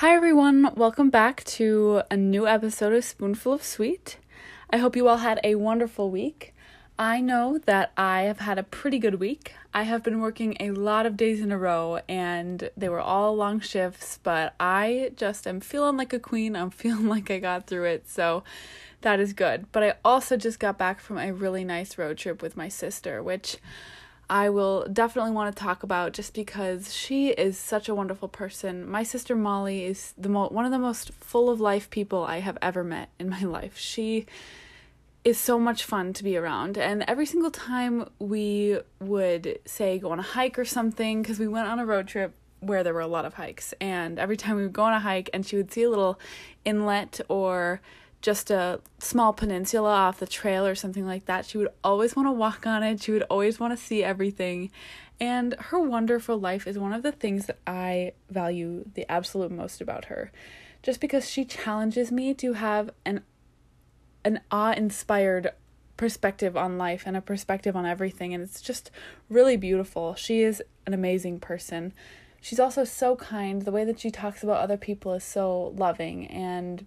Hi, everyone. Welcome back to a new episode of Spoonful of Sweet. I hope you all had a wonderful week. I know that I have had a pretty good week. I have been working a lot of days in a row and they were all long shifts, but I just am feeling like a queen. I'm feeling like I got through it, so that is good. But I also just got back from a really nice road trip with my sister, which I will definitely want to talk about just because she is such a wonderful person. My sister Molly is the mo- one of the most full of life people I have ever met in my life. She is so much fun to be around and every single time we would say go on a hike or something because we went on a road trip where there were a lot of hikes and every time we would go on a hike and she would see a little inlet or just a small peninsula off the trail or something like that. She would always want to walk on it. She would always want to see everything. And her wonderful life is one of the things that I value the absolute most about her. Just because she challenges me to have an an awe-inspired perspective on life and a perspective on everything and it's just really beautiful. She is an amazing person. She's also so kind. The way that she talks about other people is so loving and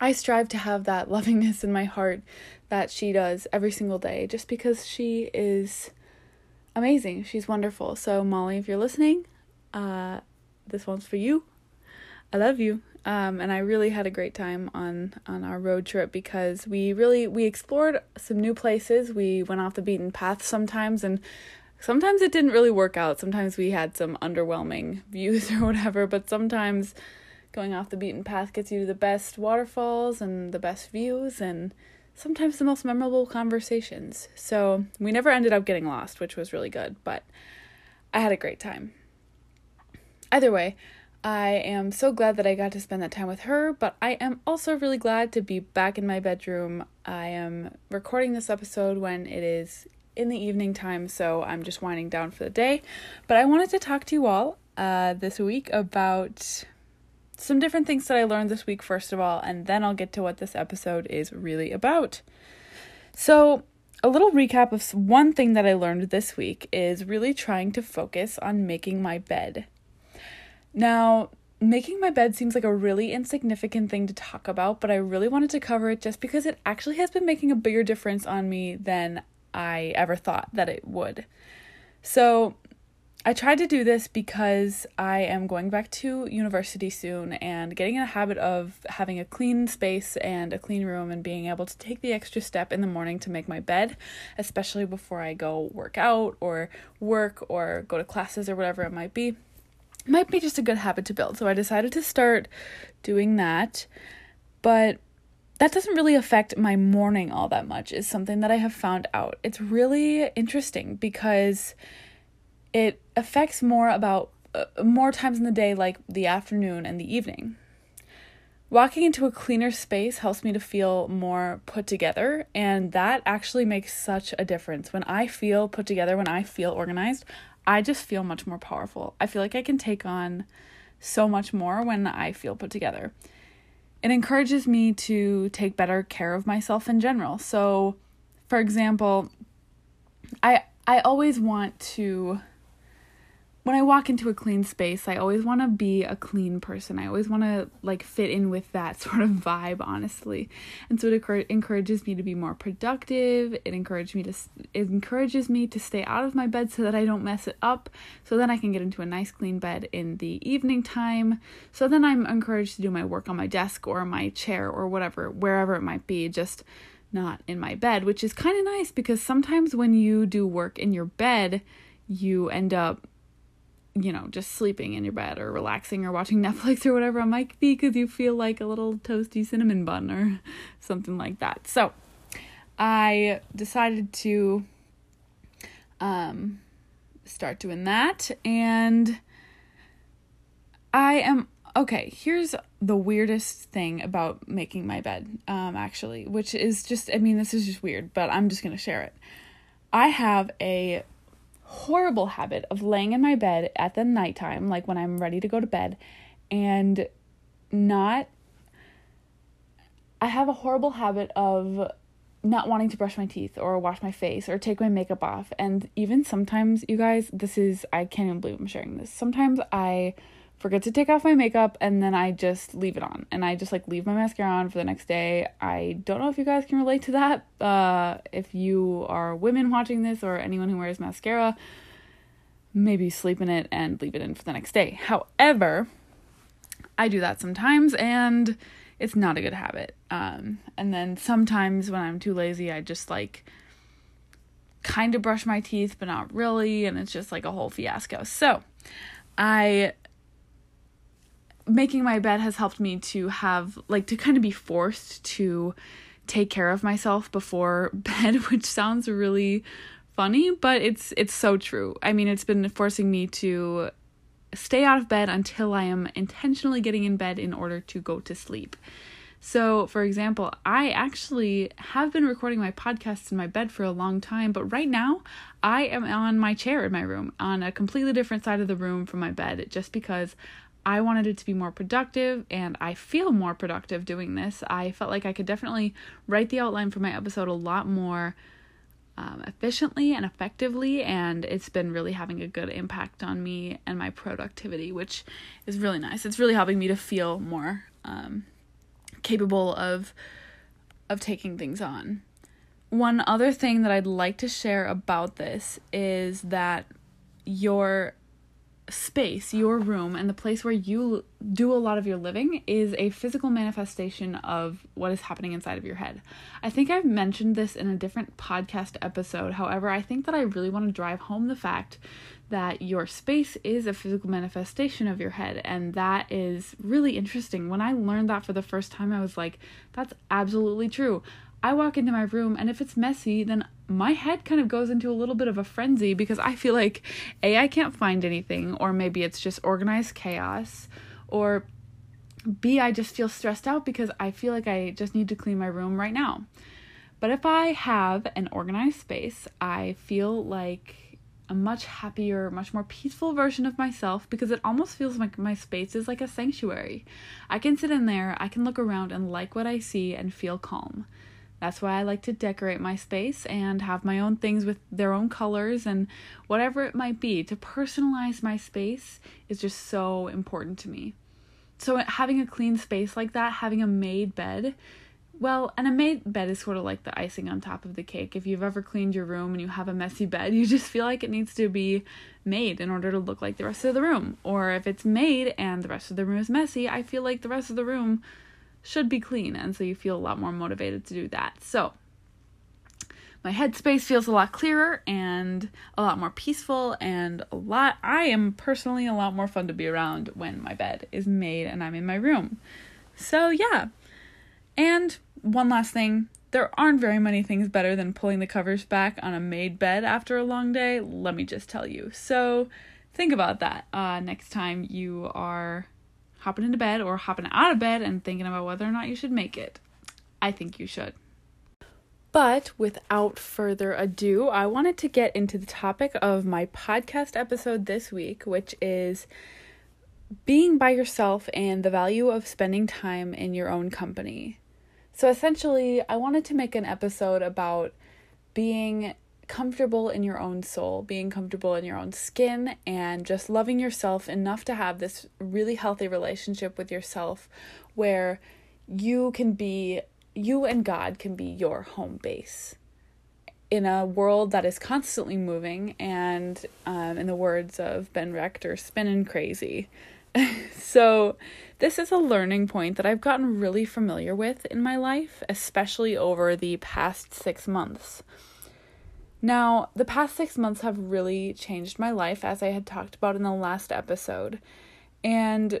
I strive to have that lovingness in my heart that she does every single day just because she is amazing. She's wonderful. So, Molly, if you're listening, uh, this one's for you. I love you. Um, and I really had a great time on on our road trip because we really we explored some new places. We went off the beaten path sometimes and sometimes it didn't really work out. Sometimes we had some underwhelming views or whatever, but sometimes going off the beaten path gets you the best waterfalls and the best views and sometimes the most memorable conversations. So we never ended up getting lost, which was really good, but I had a great time. Either way, I am so glad that I got to spend that time with her, but I am also really glad to be back in my bedroom. I am recording this episode when it is in the evening time, so I'm just winding down for the day. But I wanted to talk to you all uh, this week about some different things that I learned this week, first of all, and then I'll get to what this episode is really about. So, a little recap of one thing that I learned this week is really trying to focus on making my bed. Now, making my bed seems like a really insignificant thing to talk about, but I really wanted to cover it just because it actually has been making a bigger difference on me than I ever thought that it would. So, I tried to do this because I am going back to university soon and getting in a habit of having a clean space and a clean room and being able to take the extra step in the morning to make my bed, especially before I go work out or work or go to classes or whatever it might be. might be just a good habit to build. So I decided to start doing that. But that doesn't really affect my morning all that much, is something that I have found out. It's really interesting because it affects more about uh, more times in the day like the afternoon and the evening. Walking into a cleaner space helps me to feel more put together and that actually makes such a difference. When i feel put together when i feel organized i just feel much more powerful. I feel like i can take on so much more when i feel put together. It encourages me to take better care of myself in general. So for example i i always want to when I walk into a clean space, I always want to be a clean person. I always want to like fit in with that sort of vibe, honestly. And so it encourages me to be more productive. It encourages me to it encourages me to stay out of my bed so that I don't mess it up. So then I can get into a nice clean bed in the evening time. So then I'm encouraged to do my work on my desk or my chair or whatever, wherever it might be, just not in my bed, which is kind of nice because sometimes when you do work in your bed, you end up you know, just sleeping in your bed or relaxing or watching Netflix or whatever it might be because you feel like a little toasty cinnamon bun or something like that. So I decided to um, start doing that. And I am okay. Here's the weirdest thing about making my bed, um, actually, which is just, I mean, this is just weird, but I'm just going to share it. I have a horrible habit of laying in my bed at the nighttime, like when I'm ready to go to bed, and not. I have a horrible habit of not wanting to brush my teeth or wash my face or take my makeup off. And even sometimes, you guys, this is, I can't even believe I'm sharing this. Sometimes I forget to take off my makeup and then I just leave it on and I just like leave my mascara on for the next day. I don't know if you guys can relate to that. Uh, if you are women watching this or anyone who wears mascara, maybe sleep in it and leave it in for the next day. However, I do that sometimes and it's not a good habit. Um, and then sometimes when I'm too lazy, I just like kind of brush my teeth, but not really, and it's just like a whole fiasco. So, I making my bed has helped me to have like to kind of be forced to take care of myself before bed, which sounds really funny, but it's it's so true. I mean, it's been forcing me to stay out of bed until I am intentionally getting in bed in order to go to sleep. So, for example, I actually have been recording my podcasts in my bed for a long time, but right now I am on my chair in my room on a completely different side of the room from my bed just because I wanted it to be more productive and I feel more productive doing this. I felt like I could definitely write the outline for my episode a lot more um, efficiently and effectively, and it's been really having a good impact on me and my productivity, which is really nice. It's really helping me to feel more um, capable of of taking things on. One other thing that I'd like to share about this is that your space, your room, and the place where you do a lot of your living is a physical manifestation of what is happening inside of your head. I think I've mentioned this in a different podcast episode. However, I think that I really want to drive home the fact that your space is a physical manifestation of your head, and that is really interesting. When I learned that for the first time, I was like, that's absolutely true. I walk into my room and if it's messy, then my head kind of goes into a little bit of a frenzy because I feel like A, I can't find anything, or maybe it's just organized chaos, or B, I just feel stressed out because I feel like I just need to clean my room right now. But if I have an organized space, I feel like a much happier, much more peaceful version of myself because it almost feels like my space is like a sanctuary. I can sit in there, I can look around and like what I see and feel calm. That's why I like to decorate my space and have my own things with their own colors and whatever it might be. To personalize my space is just so important to me. So, having a clean space like that, having a made bed, well, and a made bed is sort of like the icing on top of the cake. If you've ever cleaned your room and you have a messy bed, you just feel like it needs to be made in order to look like the rest of the room. Or if it's made and the rest of the room is messy, I feel like the rest of the room should be clean, and so you feel a lot more motivated to do that. So, my headspace feels a lot clearer and a lot more peaceful, and a lot. I am personally a lot more fun to be around when my bed is made and I'm in my room. So, yeah. And one last thing there aren't very many things better than pulling the covers back on a made bed after a long day, let me just tell you. So, think about that uh, next time you are hopping into bed or hopping out of bed and thinking about whether or not you should make it. I think you should. But without further ado, I wanted to get into the topic of my podcast episode this week, which is being by yourself and the value of spending time in your own company. So essentially, I wanted to make an episode about being comfortable in your own soul, being comfortable in your own skin, and just loving yourself enough to have this really healthy relationship with yourself where you can be, you and God can be your home base. In a world that is constantly moving, and um, in the words of Ben Rector, spinning crazy. so, this is a learning point that I've gotten really familiar with in my life, especially over the past six months. Now, the past six months have really changed my life, as I had talked about in the last episode. And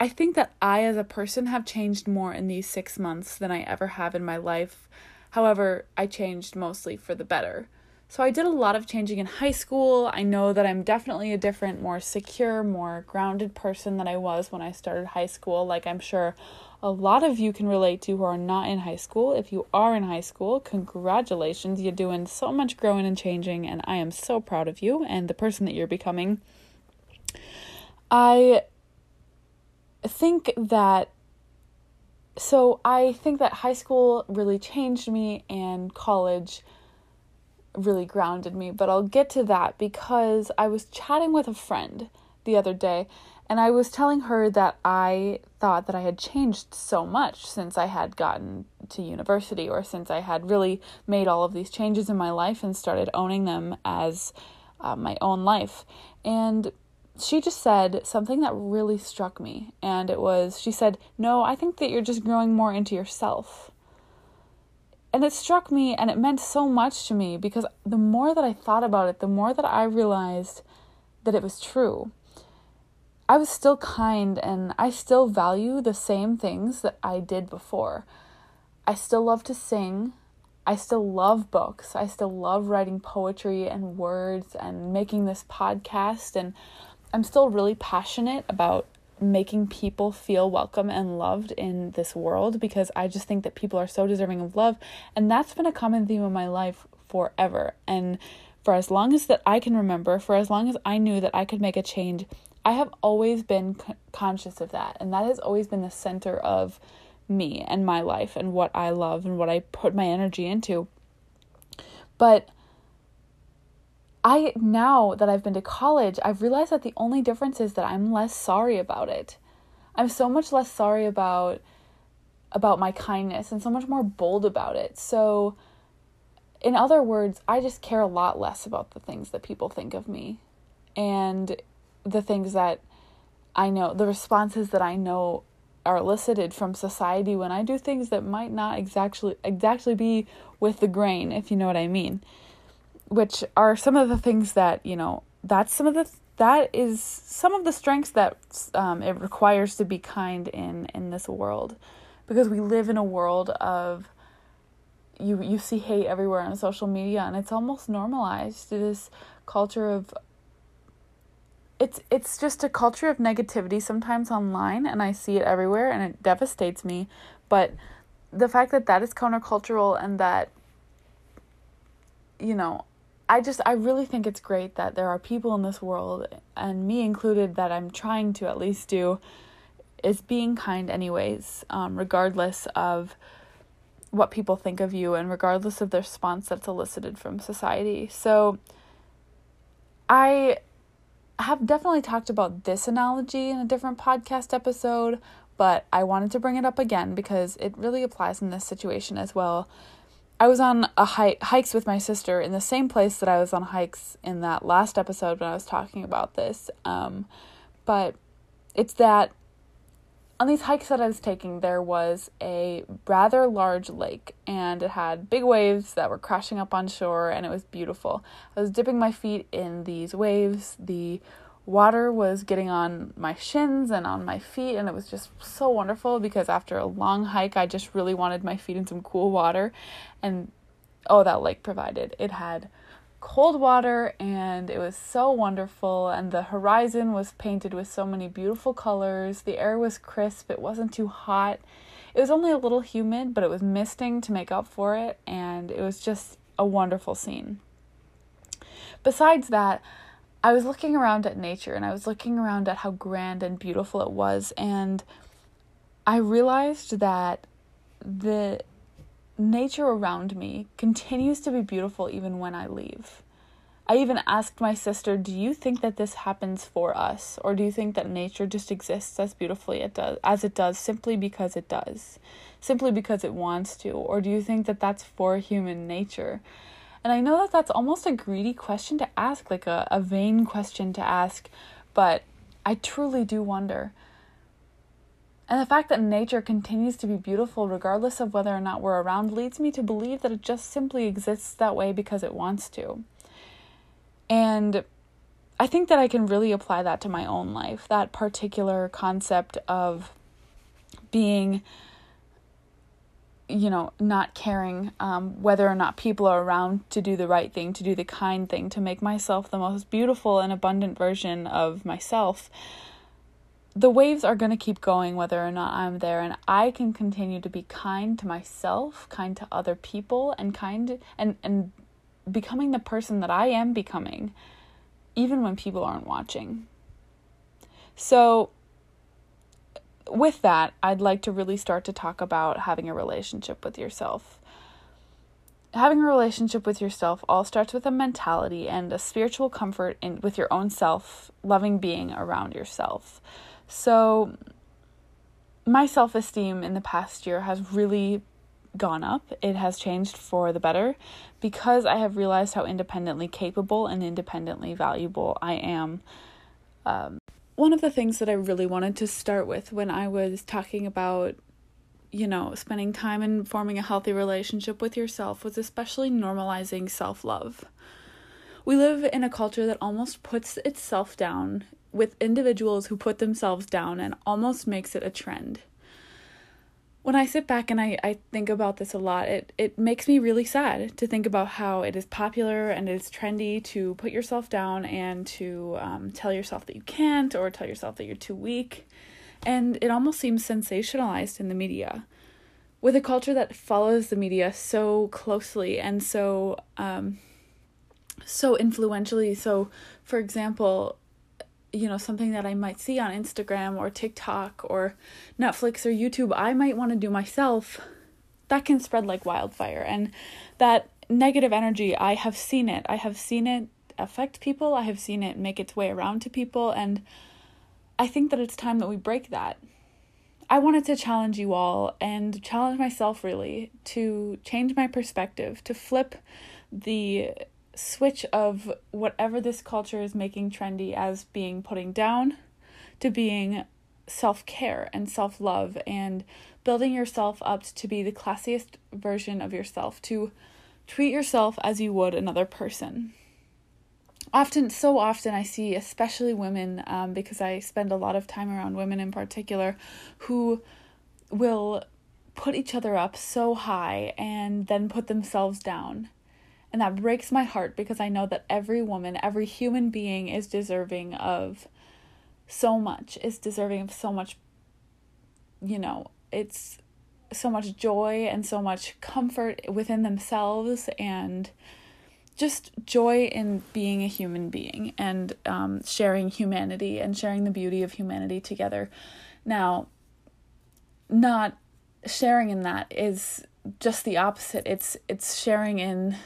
I think that I, as a person, have changed more in these six months than I ever have in my life. However, I changed mostly for the better. So I did a lot of changing in high school. I know that I'm definitely a different, more secure, more grounded person than I was when I started high school. Like I'm sure a lot of you can relate to who are not in high school. If you are in high school, congratulations. You're doing so much growing and changing, and I am so proud of you and the person that you're becoming. I think that so I think that high school really changed me and college really grounded me, but I'll get to that because I was chatting with a friend the other day, and I was telling her that I thought that I had changed so much since I had gotten to university or since I had really made all of these changes in my life and started owning them as uh, my own life. And she just said something that really struck me. And it was, she said, No, I think that you're just growing more into yourself. And it struck me and it meant so much to me because the more that I thought about it, the more that I realized that it was true I was still kind and I still value the same things that I did before. I still love to sing. I still love books. I still love writing poetry and words and making this podcast. And I'm still really passionate about making people feel welcome and loved in this world because I just think that people are so deserving of love. And that's been a common theme in my life forever. And for as long as that I can remember, for as long as I knew that I could make a change, I have always been conscious of that, and that has always been the center of me and my life and what I love and what I put my energy into. But I now that I've been to college, I've realized that the only difference is that I'm less sorry about it. I'm so much less sorry about about my kindness and so much more bold about it. So in other words, I just care a lot less about the things that people think of me. And the things that I know, the responses that I know are elicited from society when I do things that might not exactly exactly be with the grain, if you know what I mean. Which are some of the things that you know. That's some of the that is some of the strengths that um, it requires to be kind in in this world, because we live in a world of you you see hate everywhere on social media, and it's almost normalized this culture of it's it's just a culture of negativity sometimes online and I see it everywhere and it devastates me. But the fact that that is countercultural and that you know I just I really think it's great that there are people in this world and me included that I'm trying to at least do is being kind anyways um, regardless of what people think of you and regardless of the response that's elicited from society. So I have definitely talked about this analogy in a different podcast episode, but I wanted to bring it up again because it really applies in this situation as well. I was on a hike hikes with my sister in the same place that I was on hikes in that last episode when I was talking about this. Um, but it's that on these hikes that I was taking, there was a rather large lake and it had big waves that were crashing up on shore and it was beautiful. I was dipping my feet in these waves. The water was getting on my shins and on my feet and it was just so wonderful because after a long hike, I just really wanted my feet in some cool water and oh, that lake provided. It had cold water and it was so wonderful. And the horizon was painted with so many beautiful colors. The air was crisp. It wasn't too hot. It was only a little humid but it was misting to make up for it. And it was just a wonderful scene. Besides that i was looking around at nature and i was looking around at how grand and beautiful it was. And i realized that the nature around me continues to be beautiful even when I leave. I even asked my sister, "Do you think that this happens for us or do you think that nature just exists as beautifully it does as it does simply because it does? Simply because it wants to or do you think that that's for human nature?" And I know that that's almost a greedy question to ask, like a, a vain question to ask, but I truly do wonder and the fact that nature continues to be beautiful regardless of whether or not we're around leads me to believe that it just simply exists that way because it wants to. And I think that I can really apply that to my own life, that particular concept of being you know, not caring um, whether or not people are around to do the right thing, to do the kind thing, to make myself the most beautiful and abundant version of myself the waves are going to keep going whether or not I'm there and I can continue to be kind to myself, kind to other people and kind and and becoming the person that I am becoming even when people aren't watching. So with that, I'd like to really start to talk about having a relationship with yourself. having a relationship with yourself all starts with a mentality and a spiritual comfort in with your own self, loving being around yourself. So my self-esteem in the past year has really gone up. It has changed for the better because I have realized how independently capable and independently valuable I am. Um, one of the things that I really wanted to start with when I was talking about you know, spending time and forming a healthy relationship with yourself was especially normalizing self love. We live in a culture that almost puts itself down with individuals who put themselves down and almost makes it a trend. When I sit back and I, I think about this a lot, it, it makes me really sad to think about how it is popular and it is trendy to put yourself down and to um, tell yourself that you can't or tell yourself that you're too weak and it almost seems sensationalized in the media. With a culture that follows the media so closely and so um, so influentially, so for example, you know something that I might see on Instagram or TikTok or Netflix or YouTube, I might want to do myself. That can spread like wildfire, and that negative energy, I have seen it. I have seen it affect people. I have seen it make its way around to people, and I think that it's time that we break that. I wanted to challenge you all and challenge myself really to change my perspective, to flip the switch of whatever this culture is making trendy as being putting down to being self care and self love and building yourself up to be the classiest version of yourself, to treat yourself as you would another person. Often so often i see especially women um, because i spend a lot of time around women in particular who will put each other up so high and then put themselves down and that breaks my heart because i know that every woman every human being is deserving of so much is deserving of so much you know it's so much joy and so much comfort within themselves and just joy in being a human being and um, sharing humanity and sharing the beauty of humanity together. Now, not sharing in that is just the opposite. It's it's sharing in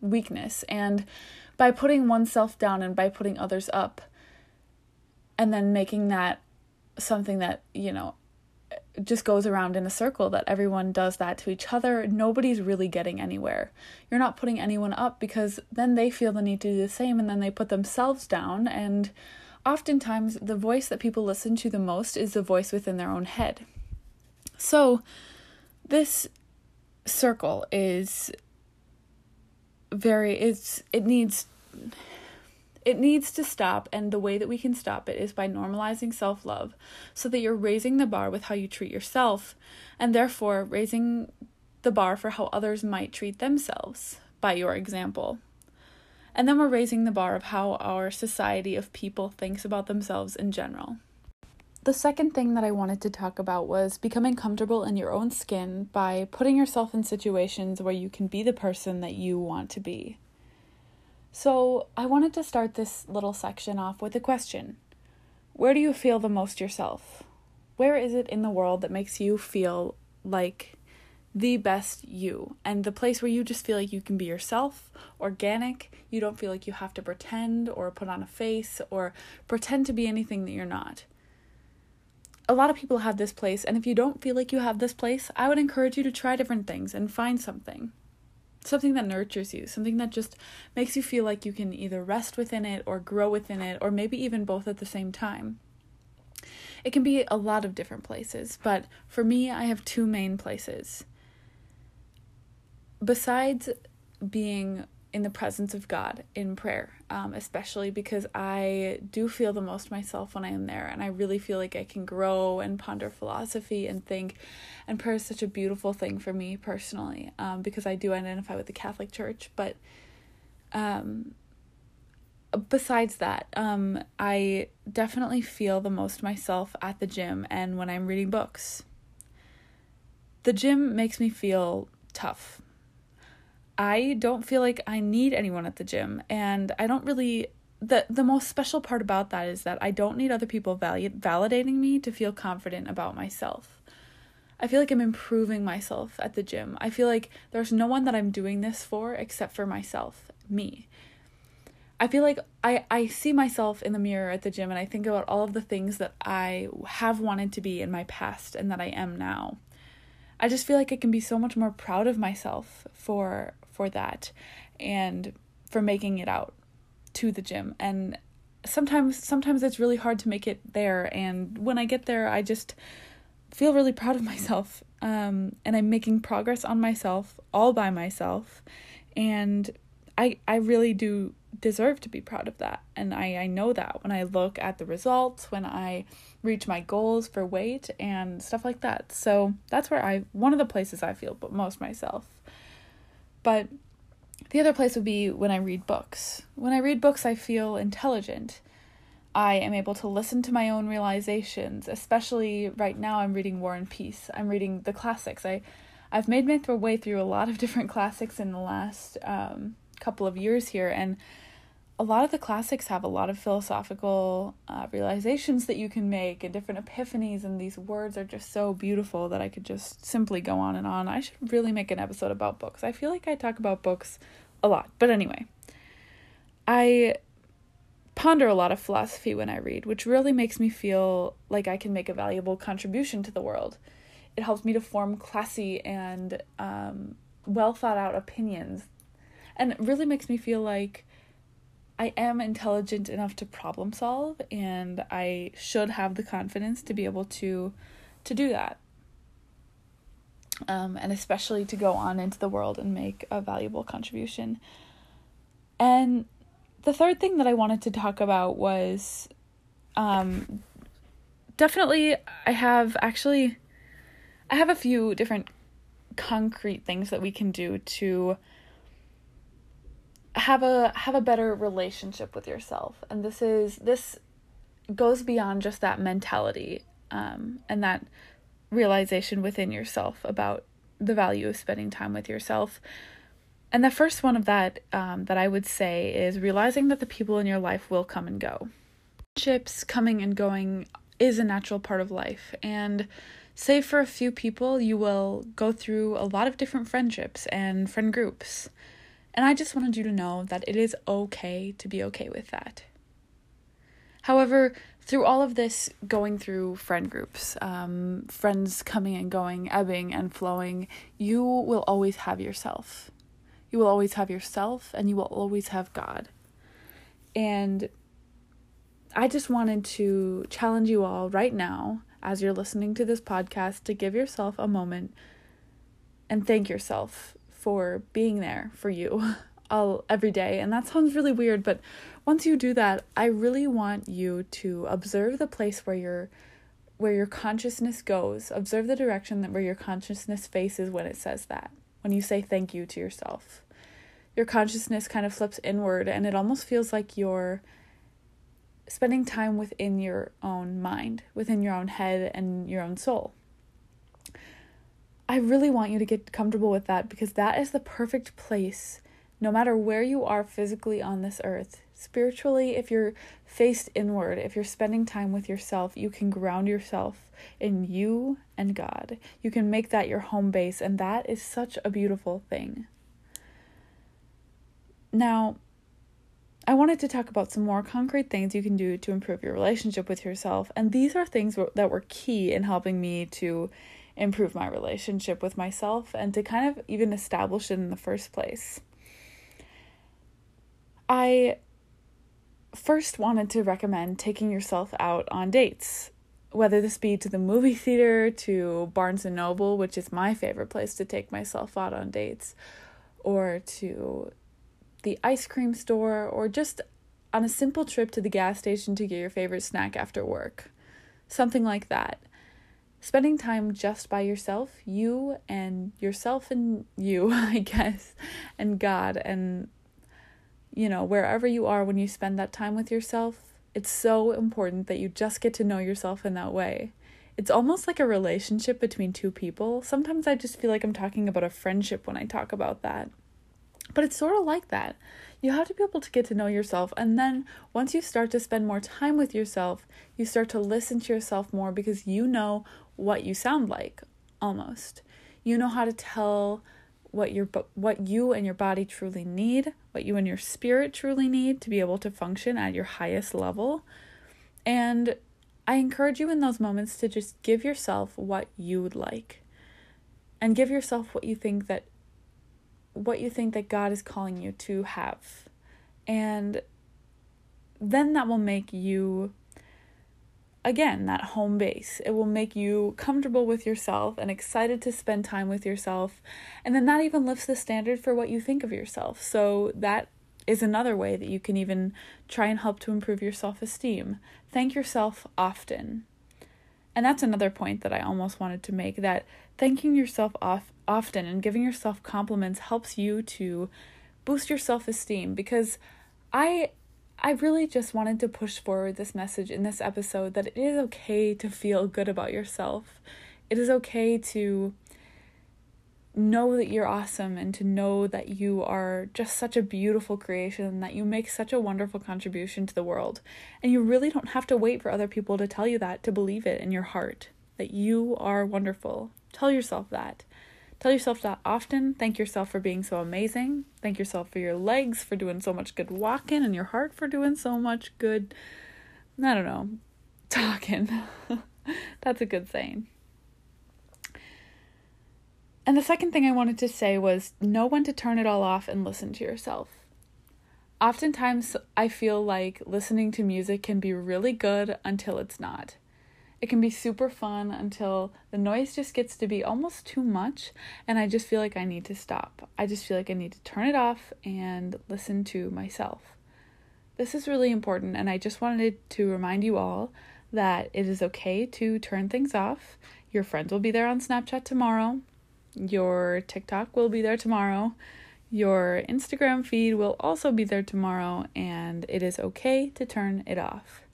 weakness and by putting oneself down and by putting others up and then making that something that, you know, just goes around in a circle that everyone does that to each other. Nobody's really getting anywhere. You're not putting anyone up because then they feel the need to do the same and then they put themselves down. And oftentimes, the voice that people listen to the most is the voice within their own head. So, this circle is very, it's, it needs it needs to stop, and the way that we can stop it is by normalizing self love so that you're raising the bar with how you treat yourself, and therefore raising the bar for how others might treat themselves by your example. And then we're raising the bar of how our society of people thinks about themselves in general. The second thing that I wanted to talk about was becoming comfortable in your own skin by putting yourself in situations where you can be the person that you want to be. So, I wanted to start this little section off with a question Where do you feel the most yourself? Where is it in the world that makes you feel like the best you and the place where you just feel like you can be yourself, organic, you don't feel like you have to pretend or put on a face or pretend to be anything that you're not. A lot of people have this place, and if you don't feel like you have this place, I would encourage you to try different things and find something something that nurtures you, something that just makes you feel like you can either rest within it or grow within it, or maybe even both at the same time. It can be a lot of different places, but for me, I have two main places. Besides being in the presence of God in prayer, um, especially because I do feel the most myself when I am there, and I really feel like I can grow and ponder philosophy and think. And prayer is such a beautiful thing for me personally, um, because I do identify with the Catholic Church. But um, besides that, um, I definitely feel the most myself at the gym and when I'm reading books. The gym makes me feel tough I don't feel like I need anyone at the gym and I don't really the the most special part about that is that I don't need other people valid, validating me to feel confident about myself. I feel like I'm improving myself at the gym. I feel like there's no one that I'm doing this for except for myself, me. I feel like I, I see myself in the mirror at the gym and I think about all of the things that I have wanted to be in my past and that I am now. I just feel like I can be so much more proud of myself for for that and for making it out to the gym. And sometimes sometimes it's really hard to make it there. And when I get there I just feel really proud of myself. Um, and I'm making progress on myself all by myself. And I I really do deserve to be proud of that. And I I know that when I look at the results when I reach my goals for weight and stuff like that. So that's where I one of the places I feel most myself but the other place would be when I read books. When I read books, I feel intelligent. I am able to listen to my own realizations, especially right now I'm reading War and Peace. I'm reading the classics. I I've made my way through a lot of different classics in the last um, couple of years here and a lot of the classics have a lot of philosophical uh, realizations that you can make and different epiphanies and these words are just so beautiful that i could just simply go on and on. I should really make an episode about books. I feel like i talk about books a lot. But anyway i ponder a lot of philosophy when i read which really makes me feel like i can make a valuable contribution to the world. It helps me to form classy and um, well thought out opinions and it really makes me feel like I am intelligent enough to problem solve and I should have the confidence to be able to to do that. Um, and especially to go on into the world and make a valuable contribution. And the third thing that I wanted to talk about was um, definitely I have actually I have a few different concrete things that we can do to have a have a better relationship with yourself. And this is this goes beyond just that mentality um, and that realization within yourself about the value of spending time with yourself. And the first one of that um, that i would say is realizing that the people in your life will come and go. Friendships coming and going is a natural part of life. And save for a few people you will go through a lot of different friendships and friend groups and I just wanted you to know that it is okay to be okay with that. However, through all of this, going through friend groups, um, friends coming and going, ebbing and flowing, you will always have yourself. You will always have yourself and you will always have God. And I just wanted to challenge you all right now, as you're listening to this podcast, to give yourself a moment and thank yourself for being there for you all every day. And that sounds really weird, but once you do that, I really want you to observe the place where your where your consciousness goes. Observe the direction that where your consciousness faces when it says that. When you say thank you to yourself. Your consciousness kind of flips inward and it almost feels like you're spending time within your own mind, within your own head and your own soul. I really want you to get comfortable with that because that is the perfect place, no matter where you are physically on this earth. Spiritually, if you're faced inward, if you're spending time with yourself, you can ground yourself in you and God. You can make that your home base, and that is such a beautiful thing. Now, I wanted to talk about some more concrete things you can do to improve your relationship with yourself, and these are things that were key in helping me to improve my relationship with myself and to kind of even establish it in the first place. I first wanted to recommend taking yourself out on dates, whether this be to the movie theater, to Barnes and Noble, which is my favorite place to take myself out on dates, or to the ice cream store, or just on a simple trip to the gas station to get your favorite snack after work. Something like that spending time just by yourself, you and yourself and you, I guess, and God, and you know, wherever you are when you spend that time with yourself, it's so important that you just get to know yourself in that way. It's almost like a relationship between two people. Sometimes I just feel like I'm talking about a friendship when I talk about that. But it's sort of like that. You have to be able to get to know yourself. And then once you start to spend more time with yourself, you start to listen to yourself more because you know what you sound like. almost. You know how to tell what your what you and your body truly need, what you and your spirit truly need to be able to function at your highest level. And I encourage you in those moments to just give yourself what you would like. And give yourself what you think that what you think that God is calling you to have. And then that will make you again that home base. It will make you comfortable with yourself and excited to spend time with yourself. And then that even lifts the standard for what you think of yourself. So that is another way that you can even try and help to improve your self-esteem. Thank yourself often. And that's another point that i almost wanted to make that thanking yourself off often and giving yourself compliments helps you to boost your self-esteem because i I really just wanted to push forward this message in this episode that it is okay to feel good about yourself. It is okay to know that you're awesome and to know that you are just such a beautiful creation, that you make such a wonderful contribution to the world. And you really don't have to wait for other people to tell you that to believe it in your heart, that you are wonderful. Tell yourself that. Tell yourself that often. Thank yourself for being so amazing. Thank yourself for your legs for doing so much good walking and your heart for doing so much good, I don't know, talking. That's a good saying. And the second thing I wanted to say was know when to turn it all off and listen to yourself. Oftentimes, I feel like listening to music can be really good until it's not. It can be super fun until the noise just gets to be almost too much, and I just feel like I need to stop. I just feel like I need to turn it off and listen to myself. This is really important, and I just wanted to remind you all that it is okay to turn things off. Your friends will be there on Snapchat tomorrow, your TikTok will be there tomorrow. Your Instagram feed will also be there tomorrow, and it is okay to turn it off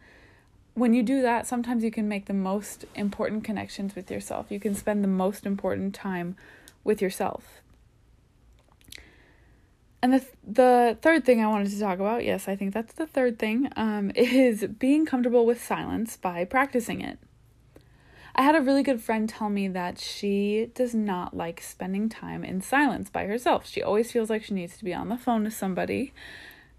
when you do that, sometimes you can make the most important connections with yourself. You can spend the most important time with yourself. And the the third thing I wanted to talk about, yes, I think that's the third thing, um, is being comfortable with silence by practicing it. I had a really good friend tell me that she does not like spending time in silence by herself. She always feels like she needs to be on the phone with somebody.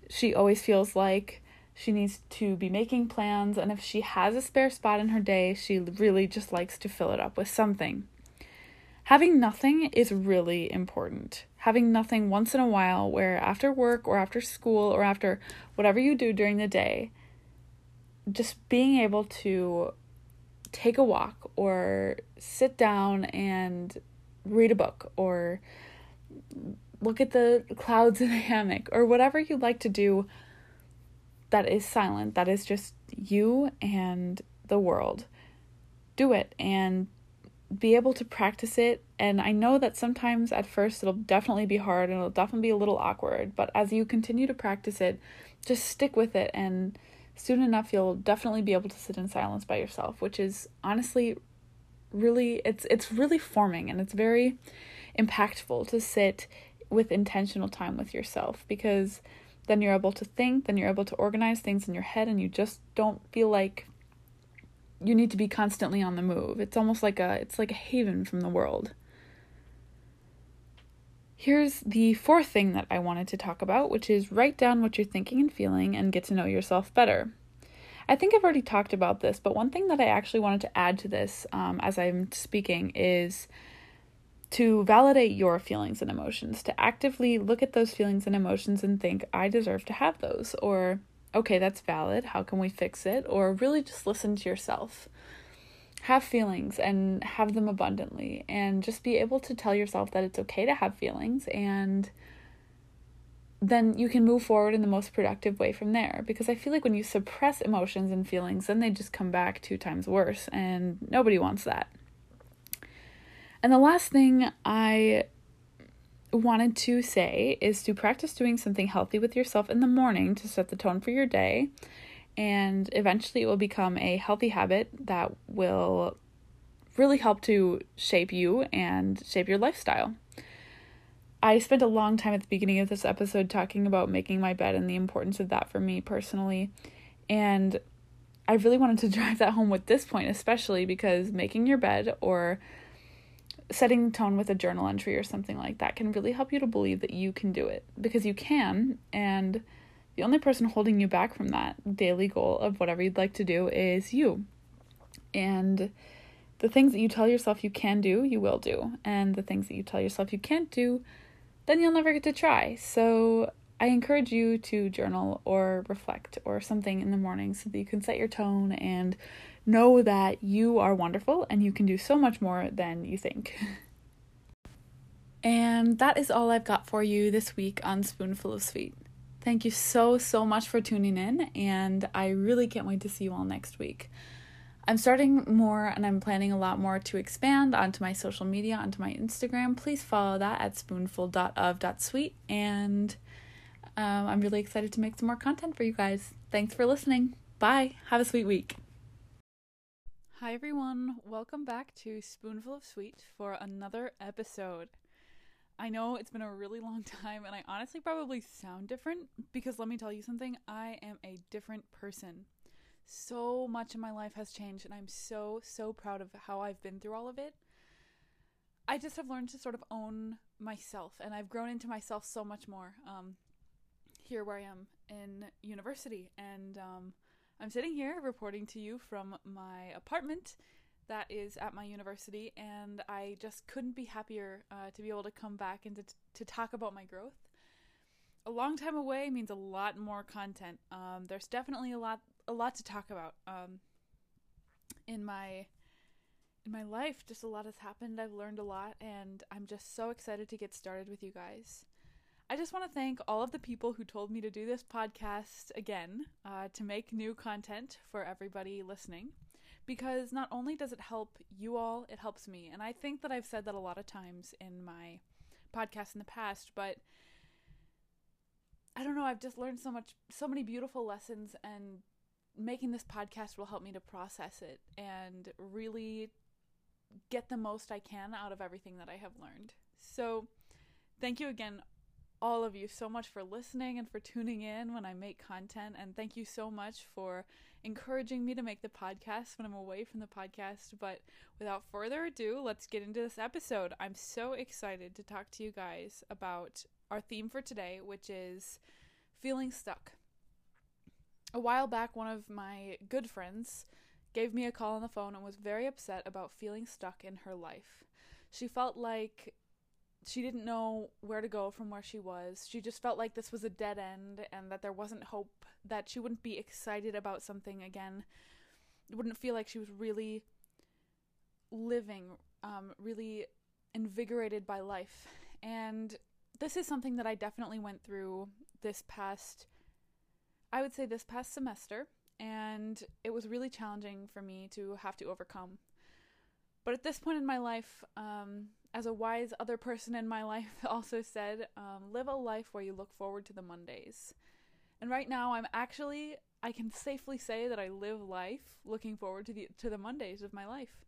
She always feels like she needs to be making plans, and if she has a spare spot in her day, she really just likes to fill it up with something. Having nothing is really important. Having nothing once in a while, where after work or after school or after whatever you do during the day, just being able to take a walk or sit down and read a book or look at the clouds in a hammock or whatever you like to do that is silent, that is just you and the world. Do it and be able to practice it. And I know that sometimes at first it'll definitely be hard and it'll definitely be a little awkward, but as you continue to practice it, just stick with it. And soon enough, you'll definitely be able to sit in silence by yourself, which is honestly really it's it's really forming and it's very impactful to sit with intentional time with yourself because then you're able to think, then you're able to organize things in your head, and you just don't feel like you need to be constantly on the move. It's almost like a it's like a haven from the world. Here's the fourth thing that I wanted to talk about, which is write down what you're thinking and feeling and get to know yourself better. I think I've already talked about this, but one thing that I actually wanted to add to this um, as I'm speaking is to validate your feelings and emotions, to actively look at those feelings and emotions and think, I deserve to have those, or okay, that's valid, how can we fix it, or really just listen to yourself. Have feelings and have them abundantly, and just be able to tell yourself that it's okay to have feelings, and then you can move forward in the most productive way from there. Because I feel like when you suppress emotions and feelings, then they just come back two times worse, and nobody wants that. And the last thing I wanted to say is to practice doing something healthy with yourself in the morning to set the tone for your day. And eventually it will become a healthy habit that will really help to shape you and shape your lifestyle. I spent a long time at the beginning of this episode talking about making my bed and the importance of that for me personally. And I really wanted to drive that home with this point, especially because making your bed or setting tone with a journal entry or something like that can really help you to believe that you can do it because you can and the only person holding you back from that daily goal of whatever you'd like to do is you. And the things that you tell yourself you can do, you will do. And the things that you tell yourself you can't do, then you'll never get to try. So I encourage you to journal or reflect or something in the morning so that you can set your tone and know that you are wonderful and you can do so much more than you think. and that is all I've got for you this week on Spoonful of Sweet. Thank you so, so much for tuning in, and I really can't wait to see you all next week. I'm starting more and I'm planning a lot more to expand onto my social media, onto my Instagram. Please follow that at spoonful.of.sweet. And um, I'm really excited to make some more content for you guys. Thanks for listening. Bye. Have a sweet week. Hi, everyone. Welcome back to Spoonful of Sweet for another episode. I know it's been a really long time, and I honestly probably sound different because let me tell you something I am a different person. So much in my life has changed, and I'm so, so proud of how I've been through all of it. I just have learned to sort of own myself, and I've grown into myself so much more. Um, here, where I am in university, and um, I'm sitting here reporting to you from my apartment that is at my university, and I just couldn't be happier uh, to be able to come back and to, to talk about my growth. A long time away means a lot more content. Um, there's definitely a lot a lot to talk about. Um, in my in my life, just a lot has happened. I've learned a lot, and I'm just so excited to get started with you guys. I just want to thank all of the people who told me to do this podcast again uh, to make new content for everybody listening because not only does it help you all, it helps me. And I think that I've said that a lot of times in my podcast in the past, but I don't know, I've just learned so much, so many beautiful lessons, and making this podcast will help me to process it and really get the most I can out of everything that I have learned. So, thank you again, all of you so much for listening and for tuning in when I make content. And thank you so much for encouraging me to make the podcast when I'm away from the podcast. But without further ado, let's get into this episode. I'm so excited to talk to you guys about our theme for today, which is feeling stuck. A while back, one of my good friends gave me a call on the phone and was very upset about feeling stuck in her life. She felt like she didn't know where to go from where she was. She just felt like this was a dead end and that there wasn't hope, that she wouldn't be excited about something again. It wouldn't feel like she was really living, um, really invigorated by life. And this is something that I definitely went through this past, I would say, this past semester. And it was really challenging for me to have to overcome. But at this point in my life, um, as a wise other person in my life also said, um, live a life where you look forward to the Mondays. And right now, I'm actually, I can safely say that I live life looking forward to the to the Mondays of my life,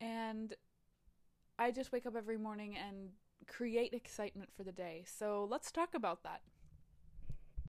and I just wake up every morning and create excitement for the day. So let's talk about that.